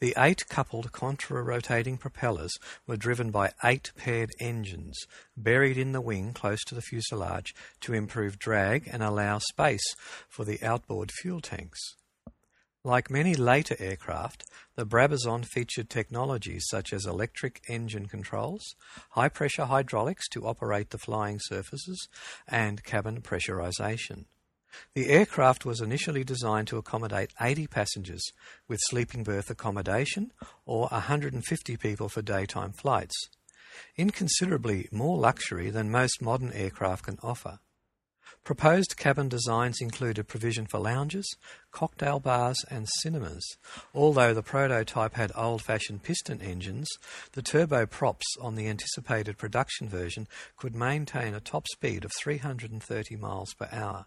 Speaker 1: The eight coupled contra rotating propellers were driven by eight paired engines buried in the wing close to the fuselage to improve drag and allow space for the outboard fuel tanks. Like many later aircraft, the Brabazon featured technologies such as electric engine controls, high pressure hydraulics to operate the flying surfaces, and cabin pressurization. The aircraft was initially designed to accommodate 80 passengers with sleeping berth accommodation or 150 people for daytime flights, inconsiderably more luxury than most modern aircraft can offer. Proposed cabin designs included provision for lounges, cocktail bars, and cinemas. Although the prototype had old fashioned piston engines, the turboprops on the anticipated production version could maintain a top speed of 330 miles per hour.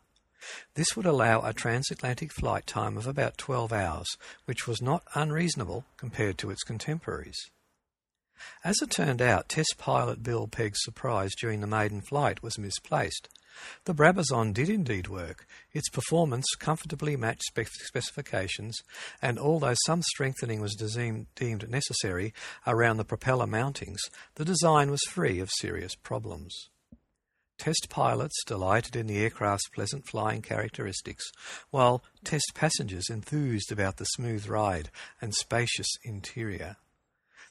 Speaker 1: This would allow a transatlantic flight time of about 12 hours, which was not unreasonable compared to its contemporaries. As it turned out, test pilot Bill Pegg's surprise during the maiden flight was misplaced. The Brabazon did indeed work. Its performance comfortably matched spec- specifications, and although some strengthening was deemed necessary around the propeller mountings, the design was free of serious problems. Test pilots delighted in the aircraft's pleasant flying characteristics, while test passengers enthused about the smooth ride and spacious interior.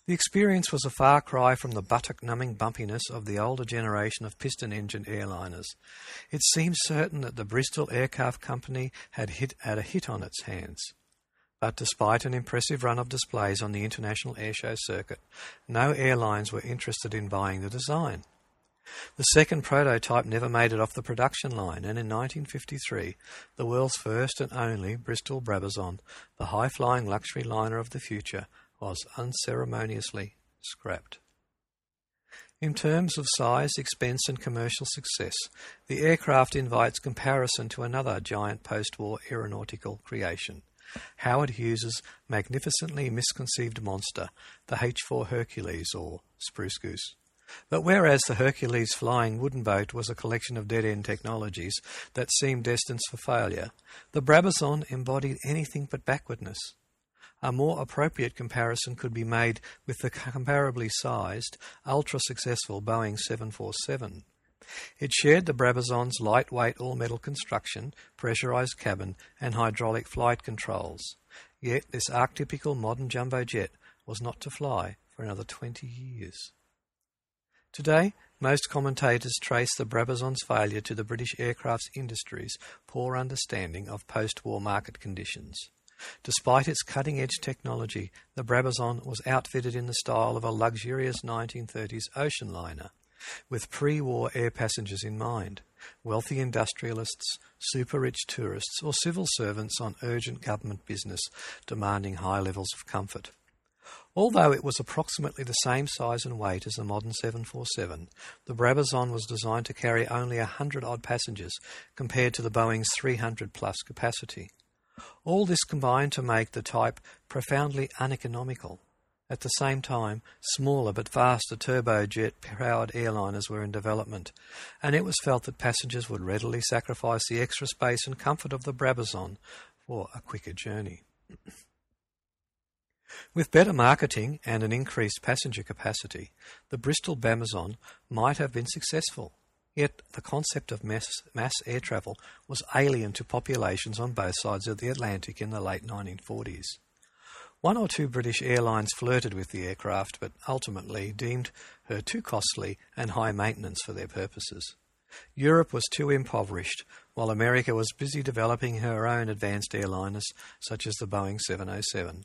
Speaker 1: The experience was a far cry from the buttock numbing bumpiness of the older generation of piston engine airliners. It seemed certain that the Bristol Aircraft Company had hit had a hit on its hands. But despite an impressive run of displays on the international airshow circuit, no airlines were interested in buying the design. The second prototype never made it off the production line, and in 1953, the world's first and only Bristol Brabazon, the high flying luxury liner of the future, was unceremoniously scrapped. In terms of size, expense, and commercial success, the aircraft invites comparison to another giant post war aeronautical creation. Howard Hughes's magnificently misconceived monster, the H 4 Hercules or Spruce Goose. But whereas the Hercules flying wooden boat was a collection of dead end technologies that seemed destined for failure, the Brabazon embodied anything but backwardness. A more appropriate comparison could be made with the comparably sized, ultra successful Boeing 747. It shared the Brabazon's lightweight all metal construction, pressurized cabin, and hydraulic flight controls. Yet this archetypical modern jumbo jet was not to fly for another 20 years. Today, most commentators trace the Brabazon's failure to the British aircraft industry's poor understanding of post war market conditions. Despite its cutting edge technology, the Brabazon was outfitted in the style of a luxurious 1930s ocean liner, with pre war air passengers in mind wealthy industrialists, super rich tourists, or civil servants on urgent government business demanding high levels of comfort. Although it was approximately the same size and weight as the modern 747, the Brabazon was designed to carry only a hundred odd passengers compared to the Boeing's 300 plus capacity. All this combined to make the type profoundly uneconomical, At the same time, smaller but faster turbojet powered airliners were in development, and it was felt that passengers would readily sacrifice the extra space and comfort of the Brabazon for a quicker journey. With better marketing and an increased passenger capacity, the Bristol Brabazon might have been successful. Yet the concept of mass, mass air travel was alien to populations on both sides of the Atlantic in the late 1940s. One or two British airlines flirted with the aircraft, but ultimately deemed her too costly and high maintenance for their purposes. Europe was too impoverished, while America was busy developing her own advanced airliners, such as the Boeing 707.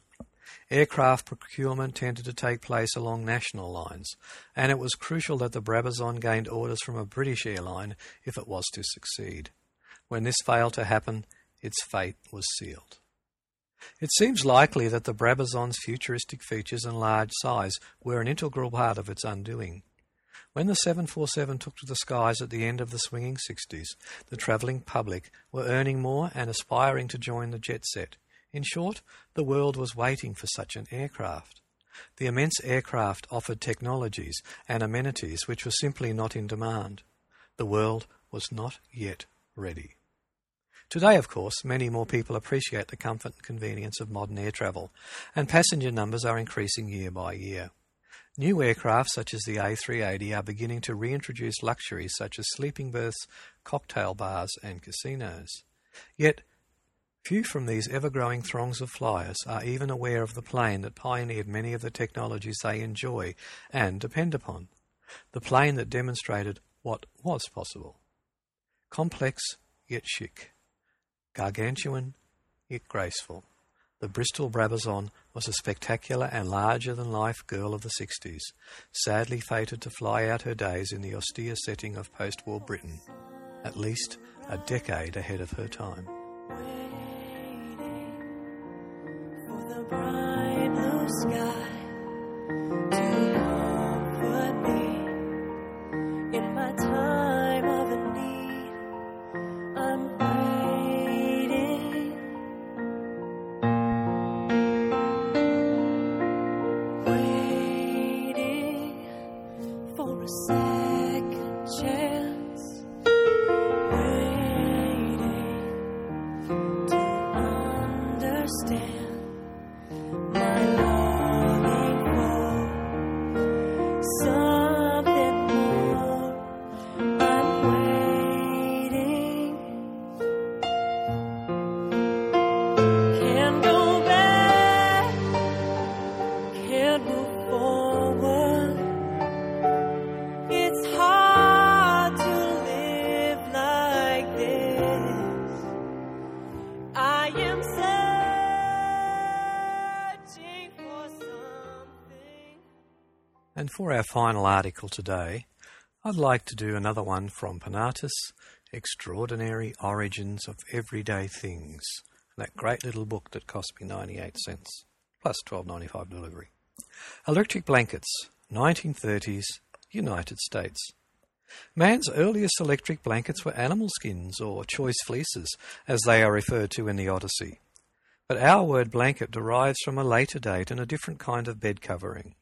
Speaker 1: Aircraft procurement tended to take place along national lines, and it was crucial that the Brabazon gained orders from a British airline if it was to succeed. When this failed to happen, its fate was sealed. It seems likely that the Brabazon's futuristic features and large size were an integral part of its undoing. When the 747 took to the skies at the end of the swinging 60s, the travelling public were earning more and aspiring to join the jet set. In short, the world was waiting for such an aircraft. The immense aircraft offered technologies and amenities which were simply not in demand. The world was not yet ready. Today, of course, many more people appreciate the comfort and convenience of modern air travel, and passenger numbers are increasing year by year. New aircraft such as the A380 are beginning to reintroduce luxuries such as sleeping berths, cocktail bars, and casinos. Yet, few from these ever growing throngs of flyers are even aware of the plane that pioneered many of the technologies they enjoy and depend upon. The plane that demonstrated what was possible. Complex yet chic gargantuan yet graceful. The Bristol Brabazon was a spectacular and larger than life girl of the 60s, sadly fated to fly out her days in the austere setting of post war Britain, at least a decade ahead of her time.
Speaker 3: Bright blue sky for
Speaker 1: our final article today, I'd like to do another one from Panati's Extraordinary Origins of Everyday Things. That great little book that cost me 98 cents, plus 12.95 delivery. Electric blankets, 1930s, United States. Man's earliest electric blankets were animal skins or choice fleeces, as they are referred to in the Odyssey. But our word blanket derives from a later date and a different kind of bed covering.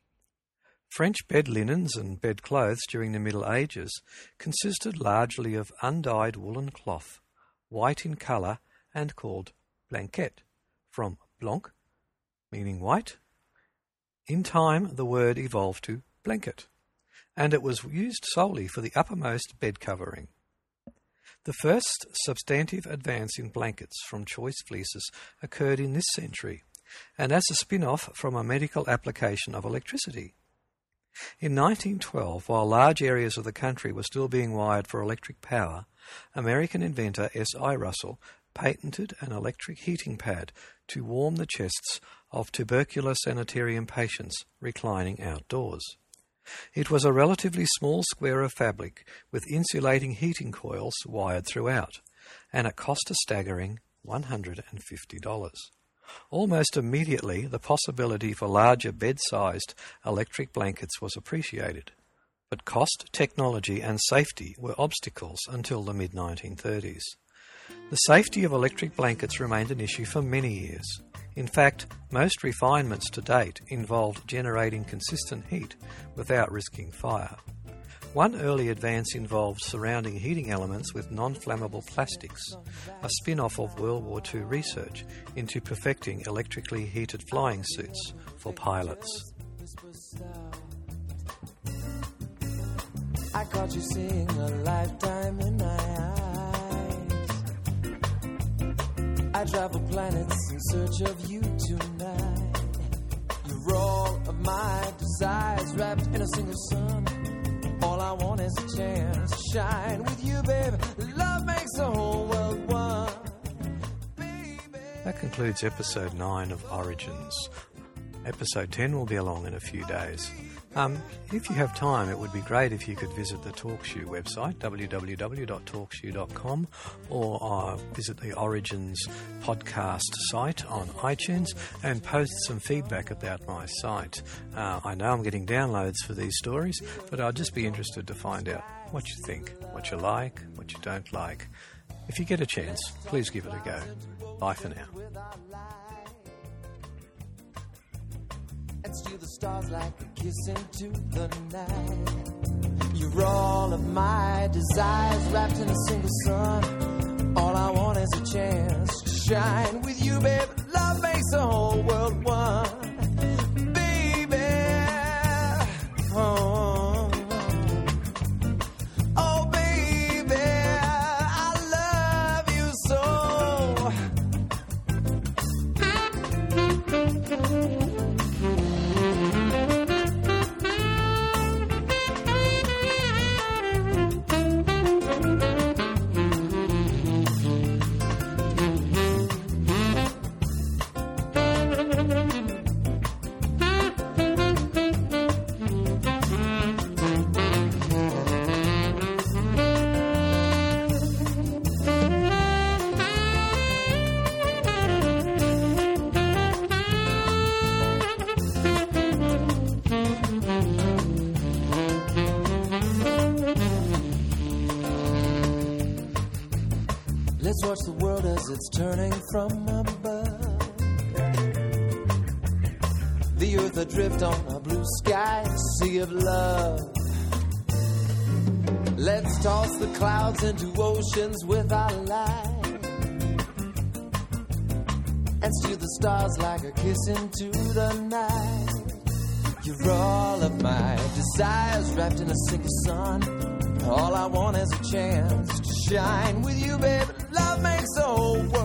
Speaker 1: French bed linens and bedclothes during the Middle Ages consisted largely of undyed woolen cloth, white in colour and called blanquette, from blanc, meaning white. In time, the word evolved to blanket, and it was used solely for the uppermost bed covering. The first substantive advance in blankets from choice fleeces occurred in this century, and as a spin off from a medical application of electricity. In 1912, while large areas of the country were still being wired for electric power, American inventor S.I. Russell patented an electric heating pad to warm the chests of tubercular sanitarium patients reclining outdoors. It was a relatively small square of fabric with insulating heating coils wired throughout, and it cost a staggering $150. Almost immediately, the possibility for larger bed sized electric blankets was appreciated. But cost, technology, and safety were obstacles until the mid 1930s. The safety of electric blankets remained an issue for many years. In fact, most refinements to date involved generating consistent heat without risking fire. One early advance involved surrounding heating elements with non flammable plastics, a spin off of World War II research into perfecting electrically heated flying suits for pilots.
Speaker 4: I caught you seeing a lifetime in my eyes. I travel planets in search of you tonight. Of my desires wrapped in a single sun. All I want is a chance to shine with you, baby. Love makes the whole world one. Baby.
Speaker 1: That concludes episode 9 of Originz. Episode 10 will be along in a few days. Um, if you have time, it would be great if you could visit the TalkShoe website, www.talkshoe.com, or uh, visit the Originz podcast site on iTunes and post some feedback about my site. Uh, I know I'm getting downloads for these stories, but I'd just be interested to find out what you think, what you like, what you don't like. If you get a chance, please give it a go. Bye for now.
Speaker 4: And steal the stars like a kiss into the night. You're all of my desires wrapped in a single sun. All I want is a chance to shine with you, babe. Love makes the whole world one, turning from above. The earth adrift on a blue sky, sea of love. Let's toss the clouds into oceans with our light. And steal the stars like a kiss into the night. You're all of my desires wrapped in a single sun. All I want is a chance to shine with you, baby. Love makes the whole world